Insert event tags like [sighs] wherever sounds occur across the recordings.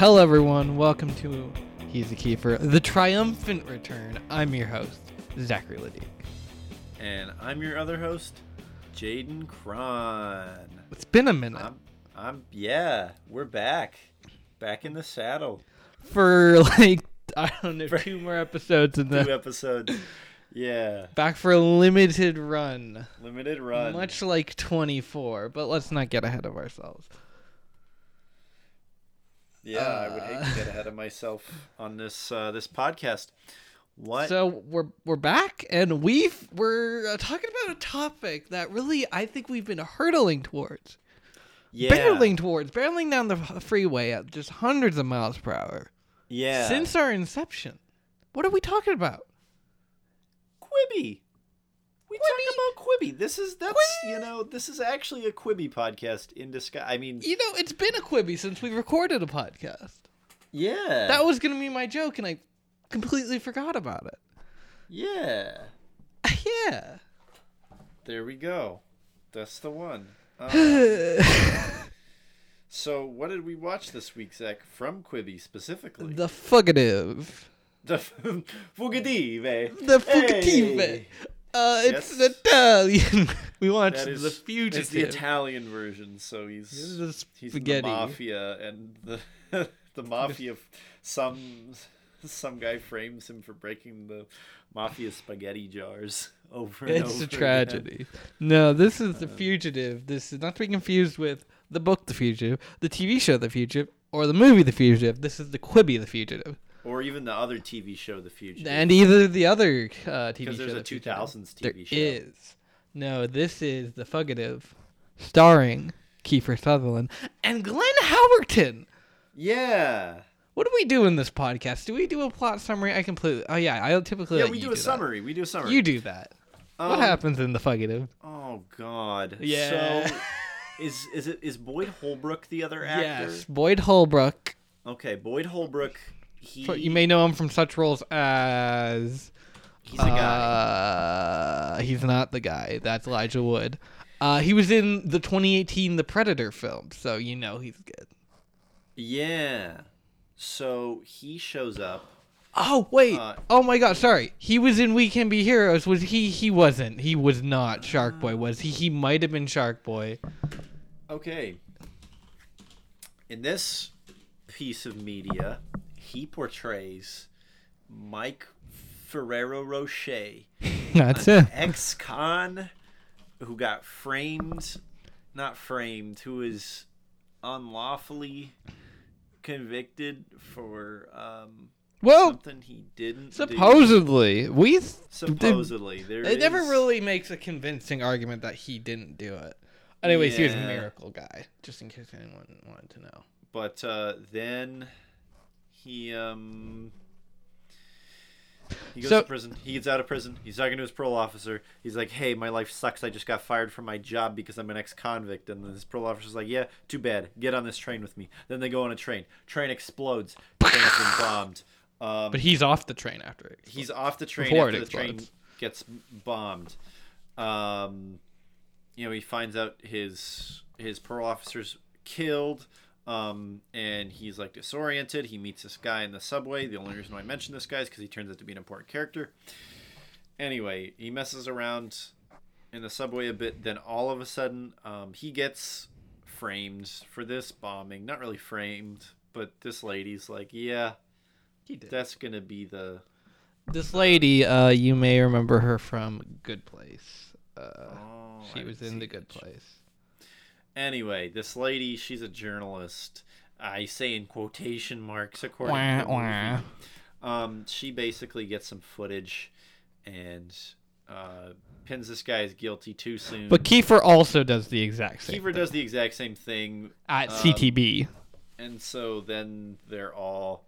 Hello, everyone. Welcome to He's a Keeper, the triumphant return. I'm your host, Zachary Ladick. And I'm your other host, Jaden Cron. It's been a minute I'm, I'm, yeah, we're back, back in the saddle. for [laughs] like I don't know two more episodes in [laughs] Two the episodes, yeah, back for a limited run, limited run. much like 24. But let's not get ahead of ourselves. Yeah, I would hate to get ahead of myself on this uh, this podcast. What? So we're we're back, and we've we're uh, talking about a topic that really I think we've been hurtling towards, yeah, barreling towards, barreling down the freeway at just hundreds of miles per hour yeah. since our inception. What are we talking about? Quibi. We talk about Quibi. This is that's you know this is actually a Quibi podcast in disguise. I mean, You know, it's been a Quibi since we recorded a podcast. yeah, That was gonna be my joke, and I completely forgot about it. yeah. [laughs] yeah. There we go. That's the one. [laughs] Um, so, what did we watch this week, Zach? From Quibi specifically. The fugitive. The [laughs] Fugitive. The fugitive. Hey! Uh, it's Yes. Italian. [laughs] we watched That is the fugitive. It's the Italian version, so This he's is the he's the mafia, and the [laughs] the mafia. Some some guy frames him for breaking the mafia spaghetti jars [laughs] over and It's over a again. tragedy. No, this is the Um, fugitive. This is not to be confused with the book The Fugitive, the TV show The Fugitive, or the movie The Fugitive. This is the Quibi The Fugitive. Or even the other TV show, The Fugitive. And either the other uh, TV because show. there's a The Fugitive. 2000s There TV show. is. No, this is The Fugitive, starring Kiefer Sutherland and Glenn Howerton. Yeah. What do we do in this podcast? Do we do a plot summary? I completely. Oh yeah, I typically. Yeah, we do a that. summary. We do a summary. You do that. what Um, happens in The Fugitive? Oh God. Yeah. So, [laughs] is is it is Boyd Holbrook the other actor? Yes, Boyd Holbrook. Okay, Boyd Holbrook. He So you may know him from such roles as. he's a guy. Uh, he's not the guy. That's Elijah Wood. Uh, he was in the 2018 The Predator film, so you know he's good. Yeah. So he shows up. Oh wait! Uh, oh my God! Sorry, he was in We Can Be Heroes. Was he? He wasn't. He was not Shark Boy. Was he? He might have been Shark Boy. Okay. In this piece of media, he portrays Mike Ferrero Rocher, [laughs] That's it. ex-con who got framed, not framed, who is unlawfully convicted for um, Well, something he didn't do. supposedly we. th- Supposedly, there It never really makes a convincing argument that he didn't do it. Anyways, he was a miracle guy. Just in case anyone wanted to know. But uh, then he um he goes So- to prison. He gets out of prison. He's talking to his parole officer. He's like, "Hey, my life sucks. I just got fired from my job because I'm an ex-convict." And his parole officer's like, "Yeah, too bad. Get on this train with me." Then they go on a train. Train explodes. Train's been [laughs] bombed. Um, But he's off the train after it. he's off the train Before after the train explodes. gets bombed. Um, you know, he finds out his his parole officer's killed. Um, and he's like disoriented. He meets this guy in the subway. The only reason why I mention this guy is because he turns out to be an important character. Anyway, he messes around in the subway a bit. Then all of a sudden, um, he gets framed for this bombing. Not really framed, but this lady's like, "Yeah, He did. that's gonna be the This lady, uh, you may remember her from Good Place. Uh, Oh, she I was in The Good. Place. Anyway, this lady, she's a journalist. I say in quotation marks, according Wah, to the wah. movie. Um, she basically gets some footage and uh, pins this guy as guilty too soon. But Kiefer also does the exact same. Kiefer does the exact same thing, at um, CTB. and so then they're all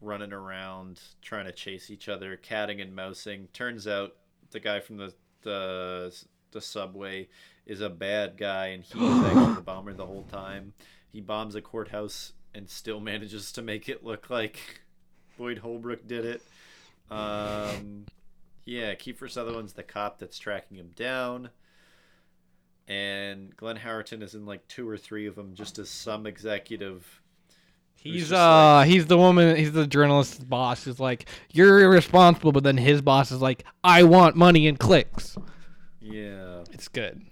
running around trying to chase each other, catting and mousing. Turns out the guy from the the the subway is a bad guy, and he was actually the bomber the whole time. He bombs a courthouse and still [laughs] manages to make it look like Boyd Holbrook did it. Um, yeah, Kiefer Sutherland's the cop that's tracking him down. And Glenn Howerton is in like two or three of them just as some executive He's uh like- he's the woman he's the journalist's boss who's like you're irresponsible but then his boss is like I want money and clicks. Yeah, It's good.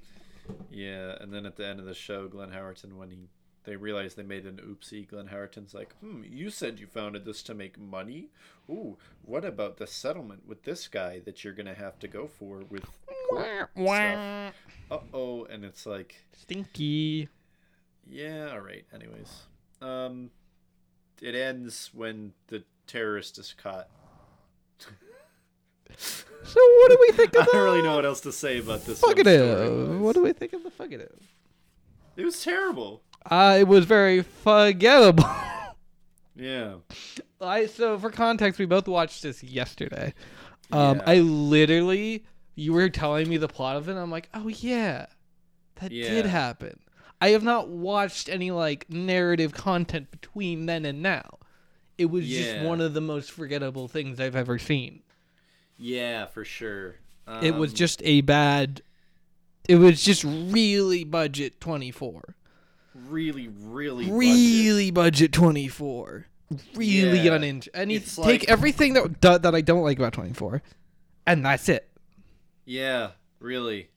Yeah. And then at the end of the show, Glenn Howerton, when he they realized they made an oopsie, Glenn Howerton's like, "Hmm, you said you founded this to make money. Ooh, what about the settlement with this guy that you're gonna have to go for with court stuff? Uh oh." And it's like, Stinky. yeah, all right. Anyways, um, it ends when the terrorist is caught. [laughs] So what do we think of [laughs] the I don't really know what else to say about this. fugitive? What do we think of the fugitive? It was terrible. Uh it was very forgettable. [laughs] Yeah. I so for context, we both watched this yesterday. Um, Yeah. I literally, you were telling me the plot of it. And I'm like, oh yeah, that did Yeah. happen. I have not watched any like narrative content between then and now. It was just one of the most forgettable things I've ever seen. Yeah, for sure. it was Um, just a bad. It was just really budget 24. really, really, budget. Really budget 24. Really Yeah. uninteresting. And you take like- everything that that that I don't like about 24, and that's it. Yeah, really.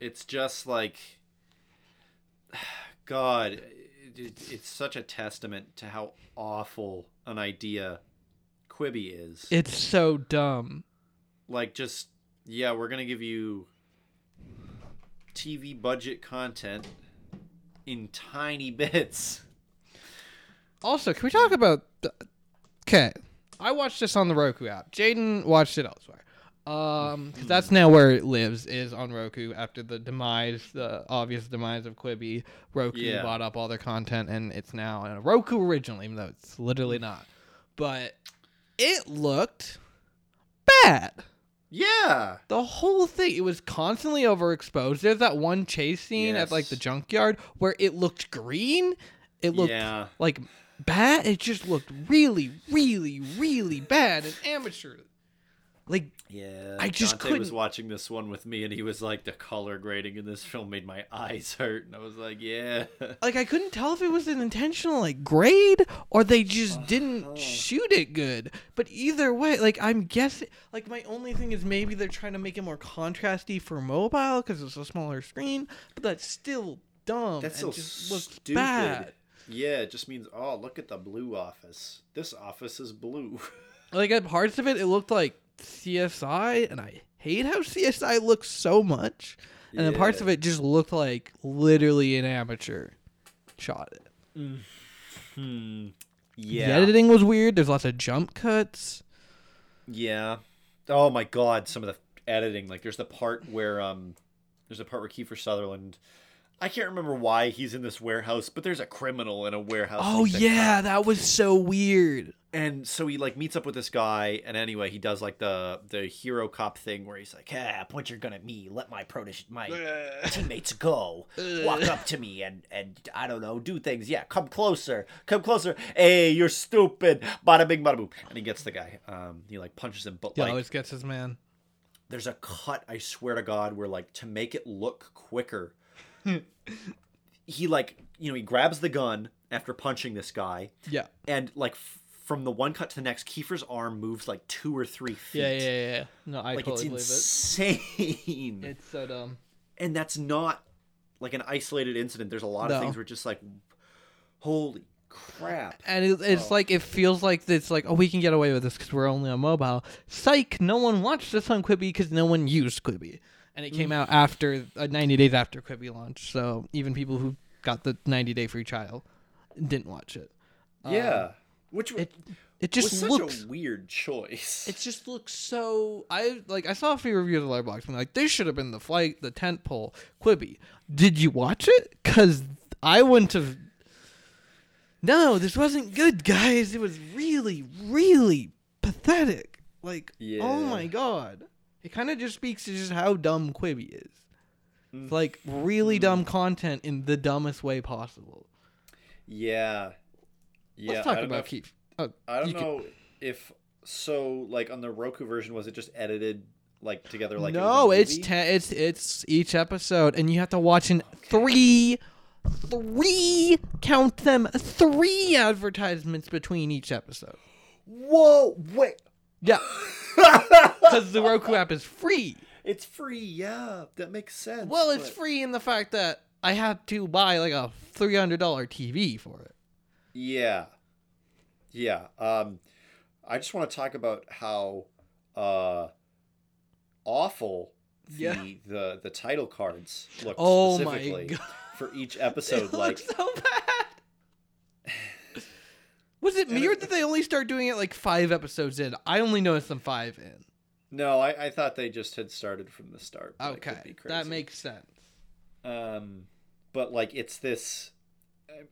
It's just like, [sighs] God, it, it- it's such a testament to how awful an idea Quibi is. It's so dumb. like, just yeah, we're gonna give you TV budget content in tiny [laughs] bits. Also, can we talk about? The... Okay, I watched this on the Roku app. Jaden watched it elsewhere. Um, 'cause that's now where it lives is on Roku after the demise, the obvious demise of Quibi. Roku Yeah. bought up all their content, and it's now on a Roku original, even though it's literally not. But it looked bad. Yeah. The whole thing, it was constantly overexposed. There's that one chase scene at like the junkyard where it looked green. It looked Yeah. like bad. It just looked really, really, really bad and amateur. Like Yeah, I just Dante was watching this one with me, and he was like, "The color grading in this film made my eyes hurt," and I was like, "Yeah." [laughs] like I couldn't tell if it was an intentional like grade or they just didn't Uh-huh. shoot it good. But either way, like I'm guessing like my only thing is maybe they're trying to make it more contrasty for mobile cuz it's a smaller screen, but that's still dumb That's so just looks stupid. bad. Yeah, it just means, oh, look at the blue office. This office is blue. [laughs] Like at parts of it it looked like CSI and I hate how CSI looks so much. And then parts of it just looked like literally an amateur shot it. hmm. The editing was weird. There's lots of jump cuts. Yeah. Oh my god, some of the editing. Like there's the part where um there's a part where Kiefer Sutherland I can't remember why he's in this warehouse, but there's a criminal in a warehouse. Oh yeah, that was so weird. And so he like meets up with this guy and anyway he does like the the hero cop thing where he's like ah point your gun at me let my protege my teammates go walk up to me and and i don't know do things. Yeah come closer come closer. Hey you're stupid. Bada bing bada boom. And he gets the guy um he like punches him but He like always gets his man. there's a cut i swear to god where like to make it look quicker [laughs] he like you know he grabs the gun after punching this guy. Yeah. and like f- from the one cut to the next, Kiefer's arm moves like two or three feet. Yeah, yeah, yeah. No, I Like totally it's believe insane, it. It's insane. It's so dumb. and that's not like an isolated incident. There's a lot No. of things where just like, holy crap. And it, it's Oh. like it feels like it's like oh we can get away with this because we're only on mobile. Psych! No one watched this on Quibi because no one used Quibi, and it Mm. came out after uh, 90 days after Quibi launched. So even people who got the 90 day free trial didn't watch it. yeah, which It it just such looks a weird choice. [laughs] It just looks so. I like. I saw a few reviews of Letterboxd and like this should have been the flight, the tent pole, Quibi. Did you watch it? Cause I wouldn't have. No, this wasn't good, guys. It was really, really pathetic. Like, oh my god, it kind of just speaks to just how dumb Quibi is. Mm. It's like really dumb content in the dumbest way possible. yeah, yeah. Let's talk about Keith. Oh, I don't oh, can- know if so. Like on the Roku version, was it just edited like together? Like it no, it's ten. It's it's each episode, and you have to watch in three three count them three advertisements between each episode. Whoa, wait. Yeah, [laughs] because the Roku app is free. It's free, yeah. That makes sense. Well, it's but- free in the fact that I had to buy like a three hundred dollar TV for it. Yeah. Yeah. Um I just want to talk about how uh awful the Yeah. the, the title cards look Oh specifically for each [laughs] episode it like so bad. [sighs] Was it me or did they only start doing it like five episodes in? I only noticed them five in. No, I, I thought they just had started from the start. but I could Okay, that makes sense. um but like it's this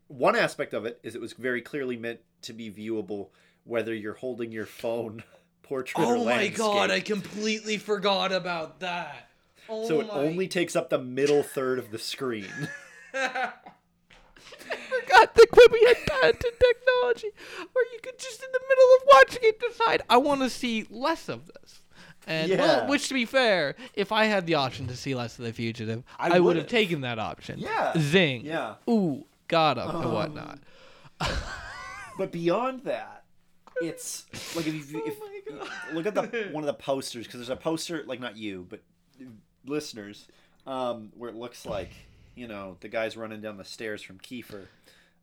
one aspect of it is it was very clearly meant to be viewable whether you're holding your phone [laughs] portrait or Oh my god, I completely forgot about that. Oh so it my only takes up the middle third of the screen. [laughs] I forgot that Quibi had patented technology where you could just in the middle of watching it decide I want to see less of this. And well, which to be fair, if I had the option to see less of the fugitive, I I, would have taken that option. Yeah. Zing. Yeah. Ooh, got him and Um, whatnot. [laughs] But beyond that, it's like if you [laughs] if, Oh my God. look at the [laughs] one of the posters because there's a poster like not you but listeners um, where it looks like you know the guy's running down the stairs from Kiefer,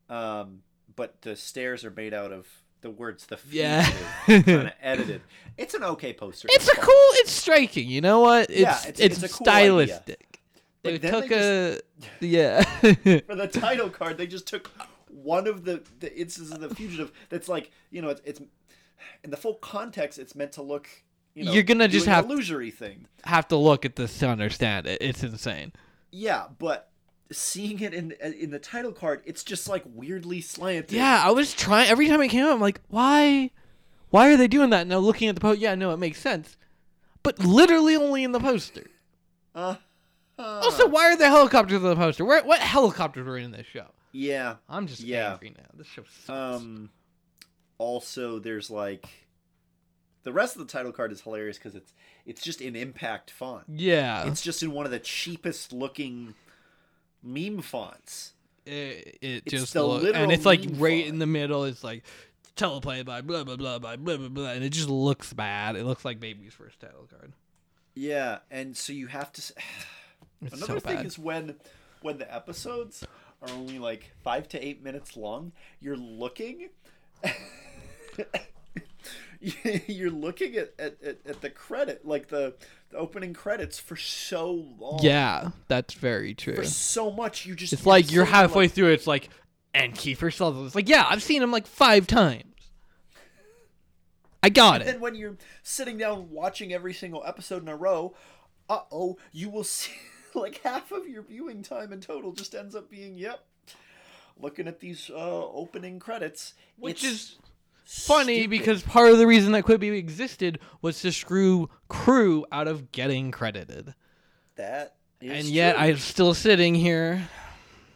um, but the stairs are made out of the words the Yeah. kind of edited. It's an okay poster. It's a fun. cool. It's striking. You know what? It's Yeah, it's- it's, it's cool idea. stylistic. But They took they a yeah. [laughs] for the title card, they just took one of the the instances of the fugitive. That's like you know, it's, it's in the full context. It's meant to look. You know, You're gonna just have- illusory thing. Have to look at this to understand it. It's insane. Yeah, but seeing it in in the title card, it's just like weirdly slanted. Yeah, I was trying every time it came out. I'm like, why? Why are they doing that? Now looking at the post, yeah, no, it makes sense, but literally only in the poster. Uh, uh, Also, why are the helicopters in the poster? Where, what helicopters were in this show? yeah. I'm just Yeah. angry now. This show sucks. Um. Also, there's like the rest of the title card is hilarious because it's it's just in impact font. yeah, It's just in one of the cheapest looking meme fonts. it, it it's just the look, literal and it's like right font. in the middle. It's like teleplay by blah blah blah by blah blah blah, and it just looks bad. It looks like baby's first title card. Yeah, and so you have to. [sighs] It's Another so thing bad. is when when the episodes are only like five to eight minutes long, you're looking. [laughs] you're looking at, at, at, the credit, like the, the opening credits, for so long. yeah, that's very true. For so much, you just. It's like you're halfway like, through. It's like, and Kiefer Sutherland. It's like, yeah, I've seen him like five times. I got it. And it. then when you're sitting down watching every single episode in a row, uh oh, you will see [laughs] like half of your viewing time in total just ends up being, yep, looking at these uh, opening credits. Which is funny stupid. because part of the reason that Quibi existed was to screw crew out of getting credited. that is and yet true. I'm still sitting here,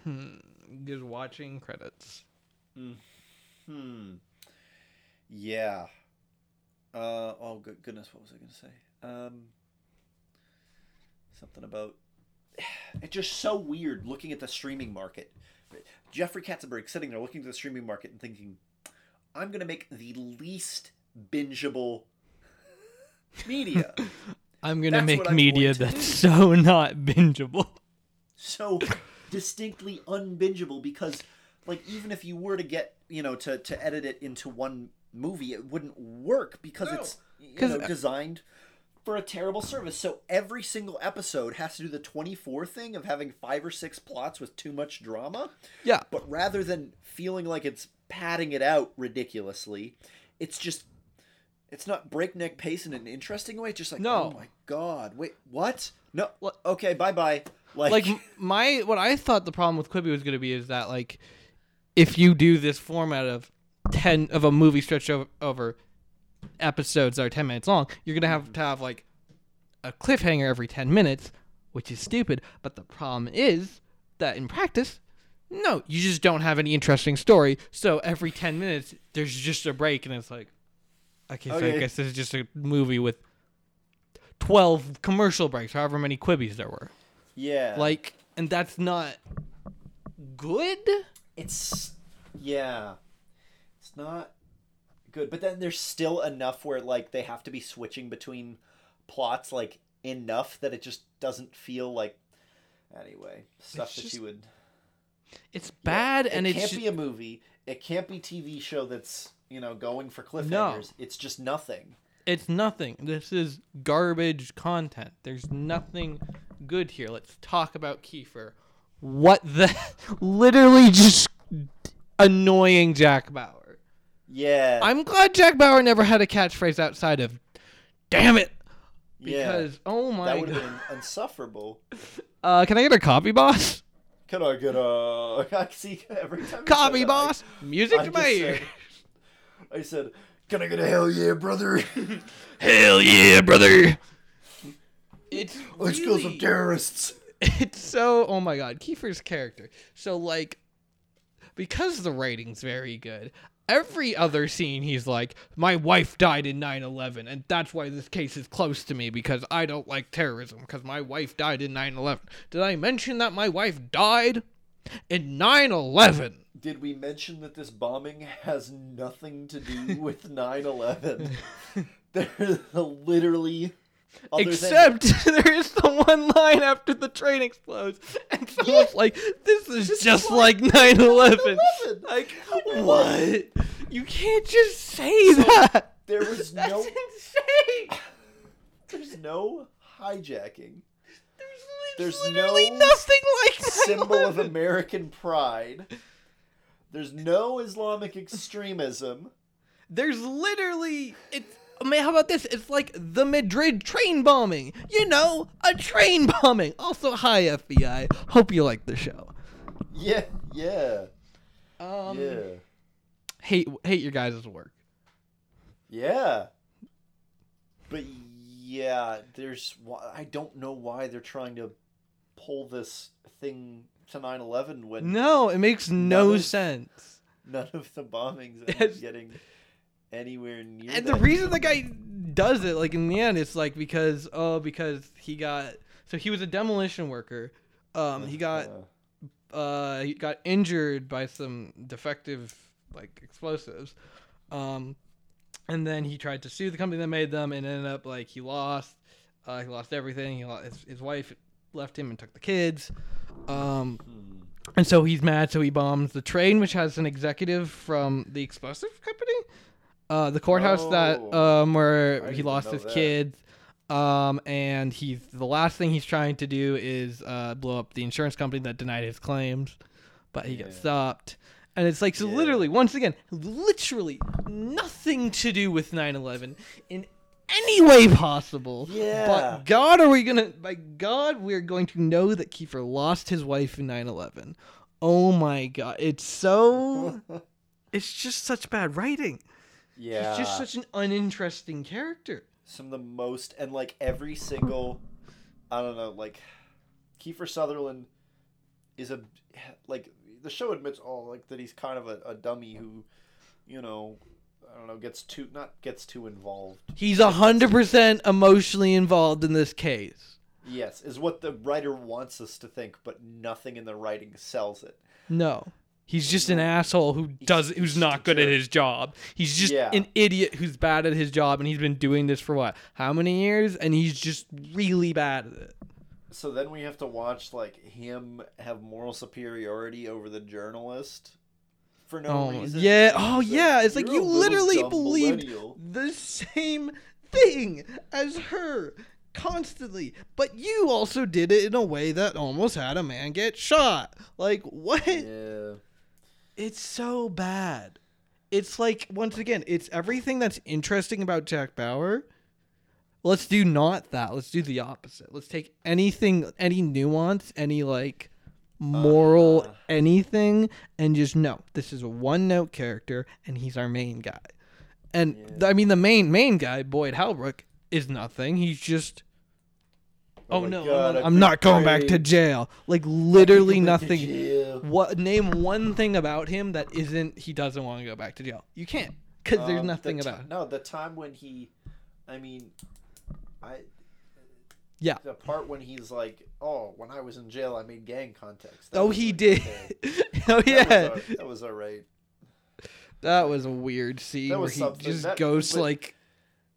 hmm, just watching credits. Hmm. Yeah. Uh oh good goodness, what was I gonna say? Um something about [sighs] it's just so weird looking at the streaming market. Jeffrey Katzenberg sitting there looking at the streaming market and thinking, I'm gonna make the least bingeable [laughs] media. I'm gonna make media that's so [laughs] not bingeable. so distinctly unbingeable because like even if you were to get you know to to edit it into one movie it wouldn't work because No. it's you know designed for a terrible service. So every single episode has to do the 24 thing of having five or six plots with too much drama. Yeah, but rather than feeling like it's padding it out ridiculously it's just it's not breakneck pace in an interesting way. It's just like No. oh my god wait what? No okay bye bye like, like my what I thought the problem with Quibi was going to be is that like if you do this format of ten of a movie stretched over, over episodes that are ten minutes long, you're gonna have to have like a cliffhanger every ten minutes, which is stupid. But the problem is that in practice, no, you just don't have any interesting story. So every ten minutes, there's just a break, and it's like, okay, so I guess this is just a movie with twelve commercial breaks, however many Quibbies there were yeah like and that's not good. it's yeah it's not good but then there's still enough where like they have to be switching between plots like enough that it just doesn't feel like anyway stuff It's that you would It's bad, it and it's can't ju- be a movie it can't be tv show that's you know going for cliffhangers it's just nothing it's nothing. This is garbage content. There's nothing good here. Let's talk about Kiefer. What the [laughs] literally just annoying Jack Bauer. Yeah I'm glad Jack Bauer never had a catchphrase outside of "Damn it," yeah because oh my that would have been insufferable [laughs] Uh, can I get a copy, boss? can i get a [laughs] i see every time Copy, that, I- boss. Music I to my just ear. said- I said, "Can I get a hell yeah, brother? [laughs] Hell yeah, brother. It's Let's kill some terrorists." it's so oh my god kiefer's character so like because the rating's very good every other scene he's like my wife died in 9-11 and that's why this case is close to me because i don't like terrorism because my wife died in 9-11 did i mention that my wife died in 9-11 Did we mention that this bombing has nothing to do with 9/11? [laughs] They're literally other than- except [laughs] there is the one line after the train explodes and someone's like this is just, like 9-11 9/11. like what you can't just say that there was [laughs] That's no insane. there's no hijacking. There's, There's literally no nothing like Symbol of American pride. There's no Islamic extremism. There's literally it's. I mean, how about this? It's like the Madrid train bombing. You know, a train bombing. Also, hi FBI. Hope you like the show. Yeah, yeah, Um, yeah. hate hate your guys' work. Yeah. But yeah, there's I don't know why they're trying to pull this thing to 9/11 when No, it makes no of- sense. none of the bombings [laughs] getting anywhere near. And the reason the guy does it, like in the end, it's like because oh, because he got so he was a demolition worker. Um, he got Uh, uh he got injured by some defective like explosives um and then he tried to sue the company that made them and ended up like he lost uh he lost everything he lost his, his wife left him and took the kids um hmm. and so he's mad so he bombs the train which has an executive from the explosive company uh the courthouse that Oh. um where he lost his that. kids um and he's the last thing he's trying to do is uh blow up the insurance company that denied his claims but he gets stopped and it's like so Yeah. literally once again literally nothing to do with 9-11 in any way possible Yeah. but god are we gonna by god we're going to know that kiefer lost his wife in 9-11 oh my god it's so [laughs] it's just such bad writing yeah, He's just such an uninteresting character. some of the most and like every single I don't know like Kiefer Sutherland is a like the show admits all like that he's kind of a, a dummy who you know I don't know gets too not gets too involved He's a hundred percent emotionally involved in this case. yes is what the writer wants us to think but nothing in the writing sells it No. He's just an asshole who does who's not good at his job. He's just Yeah. an idiot who's bad at his job and he's been doing this for what? How many years? And he's just really bad at it. so then we have to watch like him have moral superiority over the journalist for no Oh, reason yeah. Oh, yeah. It's like "You're you literally believed millennial." the same thing as her constantly, but you also did it in a way that almost had a man get shot. Like what? yeah It's so bad. It's like once again, it's everything that's interesting about Jack Bauer. Let's do not that. Let's do the opposite. Let's take anything, any nuance, any like moral Uh. anything, and just no. This is a one-note character, and he's our main guy. And Yeah. I mean, the main main guy, Boyd Holbrook, is nothing. He's just. Oh, my no, God, I'm, I'm not going back to jail. Like literally I've been to nothing. What name one thing about him that isn't he doesn't want to go back to jail? You can't because there's Um, nothing the ti- about. Him. No, the time when he, I mean, I, Yeah. The part when he's like, "Oh, when I was in jail, I made gang contacts." That Oh, he like, did. okay. [laughs] oh That yeah, was, that was alright. that was a weird scene where he just That- goes but- like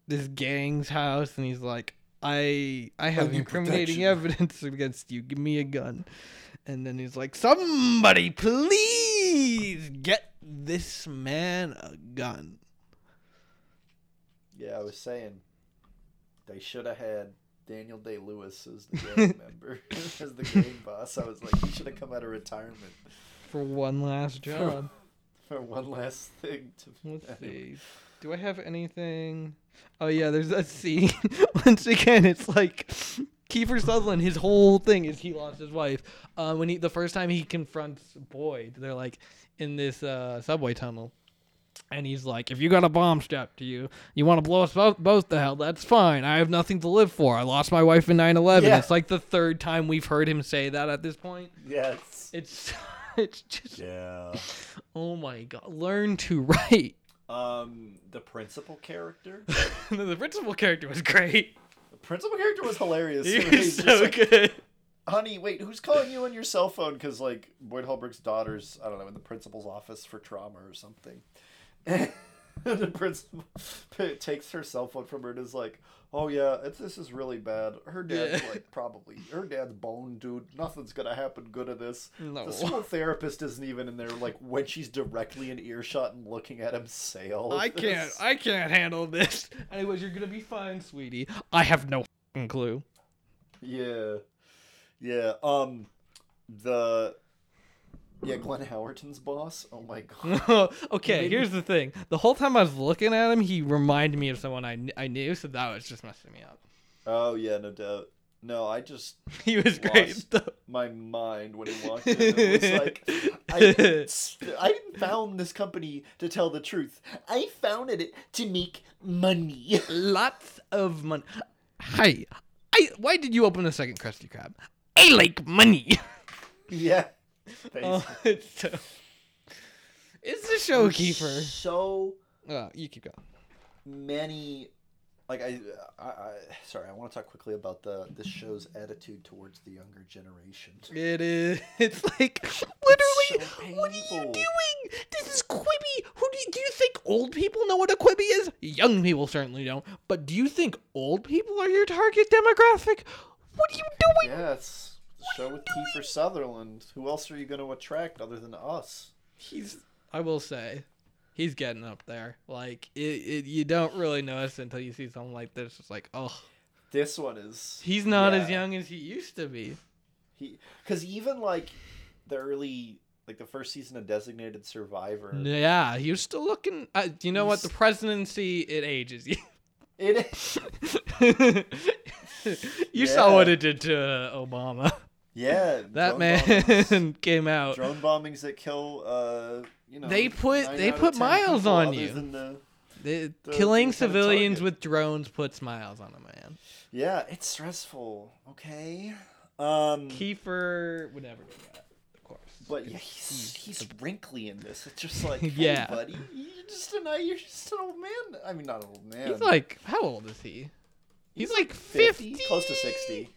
this gang's house and he's like, "I I have incriminating protection." evidence [laughs] against you. Give me a gun." And then he's like, "Somebody, please get this man a gun." Yeah, I was saying they should have had Daniel Day Lewis as the gang [laughs] member, [laughs] as the gang boss. I was like, he should have come out of retirement For one last job. for one last thing. To Let's anyway. see. Do I have anything? Oh yeah, there's that scene. [laughs] Once again, it's like Kiefer Sutherland. His whole thing is he lost his wife. Uh, when he the first time he confronts Boyd, they're like in this uh, subway tunnel, and he's like, "If you got a bomb strapped to you, you want to blow us both, both the hell? That's fine. I have nothing to live for. I lost my wife in 9/11." Yeah. It's like the third time we've heard him say that at this point. Yes. It's [laughs] it's just Yeah. [laughs] oh my god. Learn to write. Um, the principal character. [laughs] the principal character was great. The principal character was hilarious. He was so like, good. Honey, wait, who's calling you on your cell phone? Because like Boyd Holbrook's daughter's, I don't know, in the principal's office for trauma or something. [laughs] The principal [laughs] takes her cell phone from her and is like, "Oh yeah, it's, this is really bad. Her dad's Yeah. like [laughs] probably her dad's bone, dude. Nothing's gonna happen good of this. No. The school therapist isn't even in there. Like when she's directly in earshot and looking at him say all. I [laughs] can't. I can't handle this. [laughs] Anyways, you're gonna be fine, sweetie. I have no fing clue. Yeah, yeah. Um, the yeah, Glenn Howerton's boss. Oh my [laughs] god. okay, here's the thing. The whole time I was looking at him, he reminded me of someone I, I knew, so that was just messing me up. Oh yeah, no doubt. No, I just [laughs] He was great. Though. my mind when he walked in. It was [laughs] like I I found this company to tell the truth. I founded it to make money. Lots of money. Hi. I. Why did you open the second Krusty Krab? I like money. yeah. Oh, [laughs] it's so. It's the show, Kiefer. So Uh, you keep going. many like I, I, I sorry i want to talk quickly about the this show's attitude towards the younger generation It is. [laughs] It's like literally. so what are you doing? This is Quibi. Who do you, do you think old people know what a Quibi is? Young people certainly don't. But do you think old people are your target demographic? What are you doing? it's the show with kiefer sutherland who else are you going to attract other than us He's. I will say, he's getting up there. Like it, it. You don't really notice until you see something like this. It's like, oh, this one is he's not yeah, as young as he used to be. he because even like the early like the first season of designated survivor Yeah, he was still looking. Uh, you know what? The presidency it ages you. [laughs] it [laughs] you saw what it did to uh, Obama. Yeah That man [laughs] came out. drone bombings that kill uh you know They put- they put 10 miles on you. the- The- the- killing civilians with drones put smiles on a man. Yeah, it's stressful. Okay. Um, Kiefer would never do that, of course. but yeah, he's he's wrinkly in this. It's just like, [laughs] hey, Yeah. buddy, you're just an you're just an old man. I mean, not an old man. He's like, how old is he? He's, He's like 50, close to sixty.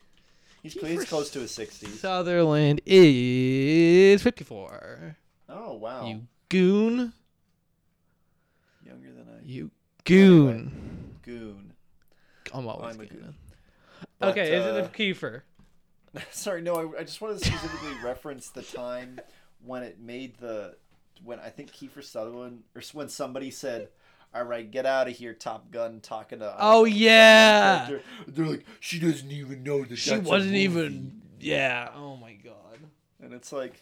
He's he's close to his sixties. Sutherland is 54. Oh wow, You goon. younger than I. You goon. Goon. I'm always I'm a goon. But, Okay, is uh, it a Kiefer? [laughs] Sorry, no. I, I just wanted to specifically [laughs] reference the time when it made the when I think Kiefer Sutherland or when somebody said, "All right, get out of here, Top Gun," talking to. I Oh, know, yeah. character. They're like, she doesn't even know that. She wasn't movie." even. Yeah. Oh my god. And it's like,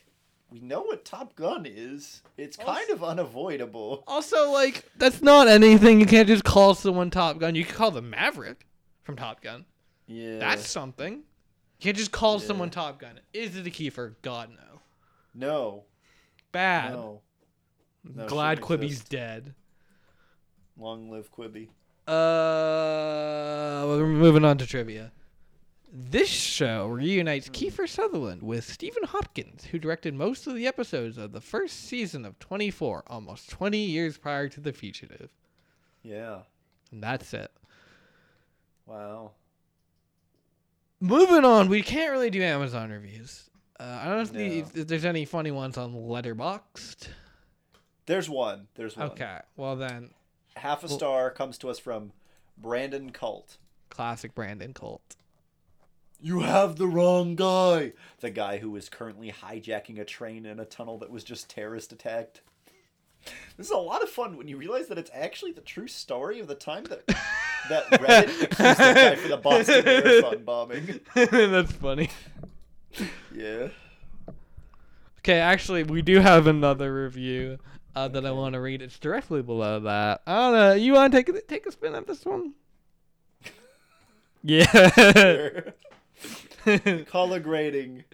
we know what Top Gun is. It's Also- kind of unavoidable. Also, like, that's not anything. You can't just call someone Top Gun. You can call them Maverick from Top Gun. Yeah. That's something. You can't just call Yeah. someone Top Gun. Is it a Kiefer? God no. no, Bad. no. No, Glad exist. dead. Long live Quibi. Uh, we're moving on to trivia. This show reunites Kiefer Sutherland with Stephen Hopkins, who directed most of the episodes of the first season of 24, almost 20 years prior to The Fugitive. Yeah. And that's it. Wow. moving on, we can't really do Amazon reviews. Uh, I don't know if, the, if there's any funny ones on Letterboxd. There's one. There's one. Okay, well then, Half a Well- star comes to us from Brandon Cult. classic Brandon Colt. You have the wrong guy. The guy who is currently hijacking a train in a tunnel that was just terrorist attacked. This is a lot of fun when you realize that it's actually the true story of the time that that [laughs] Reddit accused that guy for the Boston Marathon [laughs] bombing. That's funny. Yeah. Okay, actually, we do have another review uh, that I want to read. It's directly below that. I don't know. You want to take a, take a spin at this one? Yeah. [laughs] Color grading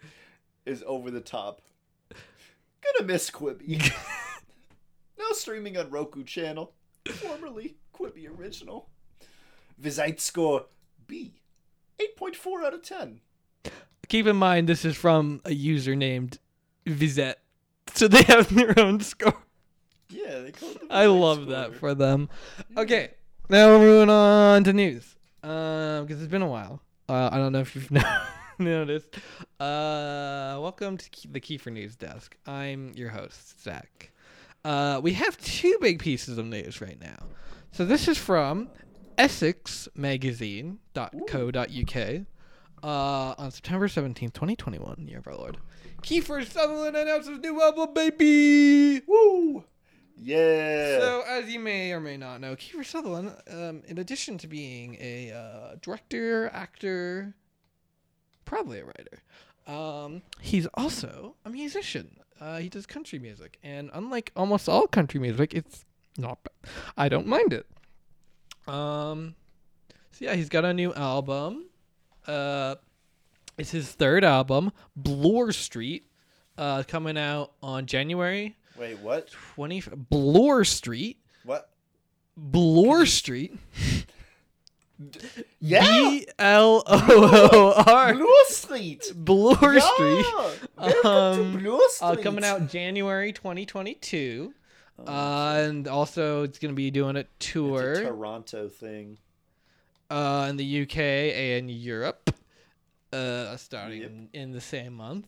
is over the top. Gonna miss Quibi. [laughs] now streaming on Roku channel. Formerly Quibi original. Visite score B. 8.4 out of 10. Keep in mind, this is from a user named Vizette, so they have their own score. Yeah, they call it the I love that for them. Okay, now we're moving on to news. Um, because it's been a while. Uh, I don't know if you've [laughs] noticed. Uh, welcome to Key- the Kiefer News Desk. I'm your host, Zach. Uh, we have two big pieces of news right now. So this is from EssexMagazine.co.uk. Uh, on September 17th, 2021, year of our Lord, Kiefer Sutherland announces new album, baby! Woo! Yeah. So, as you may or may not know, Kiefer Sutherland, um, in addition to being a uh, director, actor, probably a writer, um, he's also a musician. Uh, he does country music, and unlike almost all country music, it's not bad. I don't mind it. Um, so yeah, he's got a new album. Uh, it's his third album, Bloor Street, uh, coming out on January Wait, what? 20 Bloor Street. What? Bloor Street. [laughs] Yeah! B L O O R. Blue Street! Bloor yeah! Street. Welcome Um, to Blue Street! Uh, coming out January 2022. Uh, and also, it's going to be doing a It's a tour Toronto thing. uh, in the UK and Europe, uh, starting Yep. in the same month.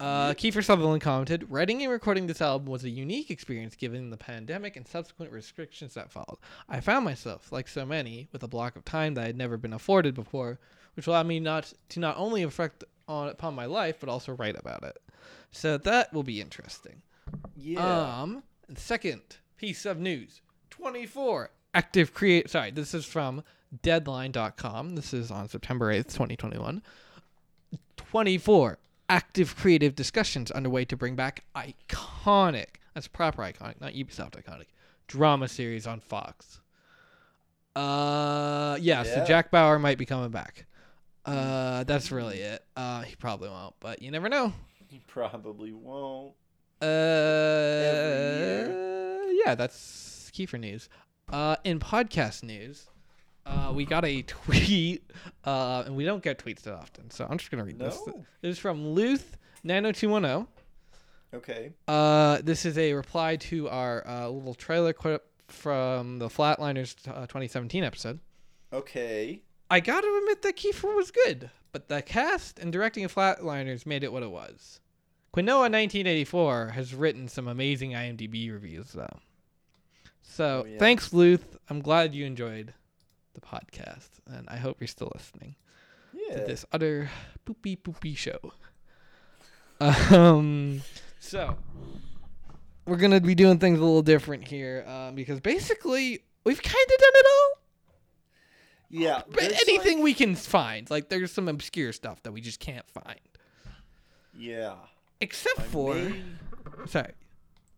Uh, Kiefer Sutherland commented, Writing and recording this album was a unique experience given the pandemic and subsequent restrictions that followed. I found myself, like so many, with a block of time that I had never been afforded before, which allowed me not to not only reflect on upon my life, but also write about it. So that will be interesting. Yeah. Um, and second piece of news 24 active create. Sorry, this is from deadline.com. This is on September 8th, 2021. 24 active creative discussions underway to bring back iconic, that's proper iconic, not Ubisoft iconic, drama series on Fox. Uh, yeah, so Jack Bauer might be coming back. Uh, that's really it. Uh, he probably won't, but you never know. He probably won't. Uh, yeah, that's Kiefer news. Uh, in podcast news, uh, we got a [laughs] tweet, uh, and we don't get tweets that often, so I'm just gonna read this. No. This is from Luth Nano two one zero. Okay. Uh, this is a reply to our uh, little trailer clip from the Flatliners uh, 2017 episode. Okay. I gotta admit that Kiefer was good, but the cast and directing of Flatliners made it what it was. Quinoa 1984 has written some amazing IMDb reviews, though. So Oh, yeah. thanks, Luth. I'm glad you enjoyed the podcast, and I hope you're still listening Yeah. to this utter poopy poopy show. [laughs] Um, so we're gonna be doing things a little different here, um, because basically we've kind of done it all. Yeah. But anything like- we can find, like there's some obscure stuff that we just can't find, yeah. except I for may, sorry.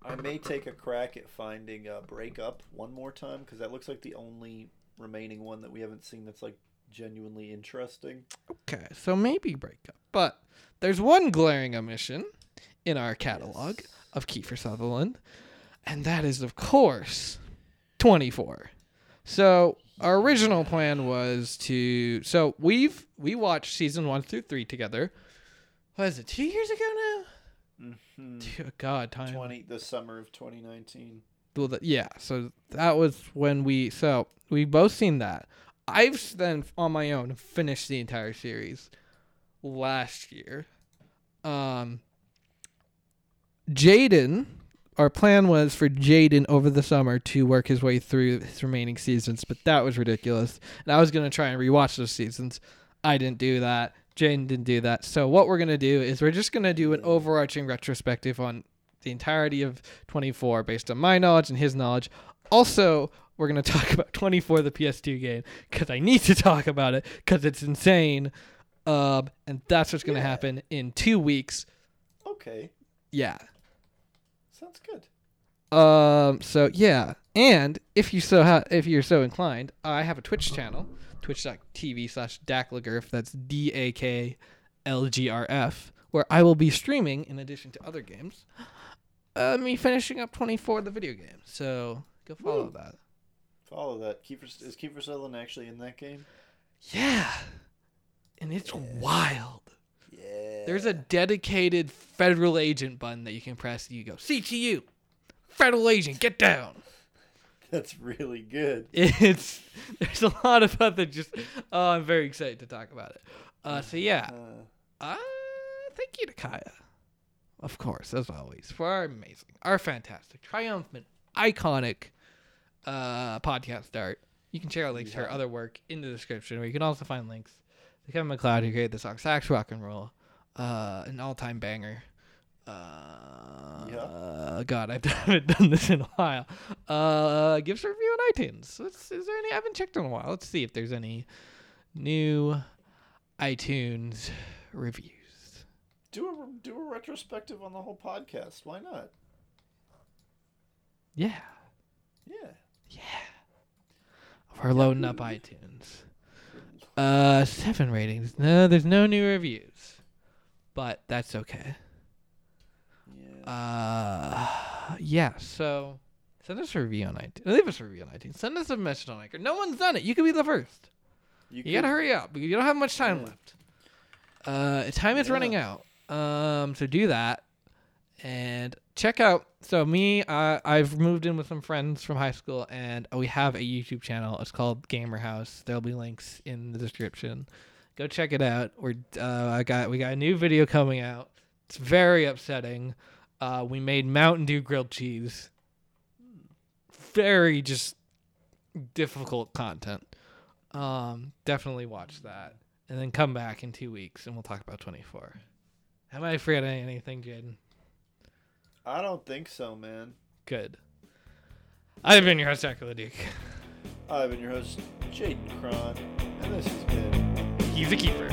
I may take a crack at finding a Break Up one more time because that looks like the only remaining one that we haven't seen that's like genuinely interesting. Okay, so maybe breakup, but there's one glaring omission in our catalog Yes. of Kiefer Sutherland, and that is of course 24. So our original plan was to so we've we watched season one through three together. What is it? Two years ago now? Mm-hmm. God, time. Twenty the summer of 2019. Well, that, yeah. So that was when we. So we both seen that. I've then on my own finished the entire series. last year. Um, Jaden, our plan was for Jaden over the summer to work his way through his remaining seasons, but that was ridiculous. And I was gonna try and rewatch those seasons. I didn't do that. Jaden didn't do that. So what we're gonna do is we're just gonna do an overarching retrospective on the entirety of 24 based on my knowledge and his knowledge. Also, we're gonna [laughs] talk about 24, the PS2 game, because I need to talk about it because it's insane. Um, and that's what's gonna Yeah. happen in two weeks. Okay, Yeah. sounds good. Um. So yeah, and if you so ha- if you're so inclined, I have a Twitch channel, twitch.tv slash Dacklegrf. That's D A K L G R F, where I will be streaming in addition to other games. Uh, me finishing up 24 the video game. So go follow Woo. that. Follow that. Kiefer is Kiefer Sutherland actually in that game? Yeah. And it's wild. Yeah. There's a dedicated federal agent button that you can press. You go CTU, federal agent, get down. [laughs] That's really good. [laughs] It's there's a lot of other just. Oh, I'm very excited to talk about it. Uh, so yeah, Uh, uh, thank you to Kaya, of course, as always, for our amazing, our fantastic, triumphant, iconic uh, podcast art. You can check out links to her other work in the description, where you can also find links to Kevin MacLeod, who created the song "Sax Rock and Roll," uh, an all-time banger. Uh, God, I [laughs] haven't done this in a while. Uh, give us a review on iTunes. Let's, is there any? I haven't checked in a while. Let's see if there's any new iTunes reviews. Do a do a retrospective on the whole podcast. Why not? Yeah, Yeah. yeah. We're loading up iTunes. Uh, seven ratings. No, there's no new reviews, but that's okay. Yeah. Uh, yeah. So send us a review on iTunes. Leave us a review on iTunes. Send us a message on Anchor. No one's done it. You could be the first. You could- gotta hurry up. You don't have much time Yeah. left. Uh, time is Yeah. running out. Um, do that, and check out. So me, uh, I've moved in with some friends from high school, and we have a YouTube channel. It's called Gamer House. There'll be links in the description. Go check it out. We're uh, I got we got a new video coming out. It's very upsetting. Uh, we made Mountain Dew grilled cheese. Very just difficult content. Um, definitely watch that, and then come back in two weeks, and we'll talk about twenty four. Am I forgetting anything, Jaden? I don't think so, man. Good. I've been your host, Jack Duke. I've been your host, Jaden Cron, and this has been He's a keeper.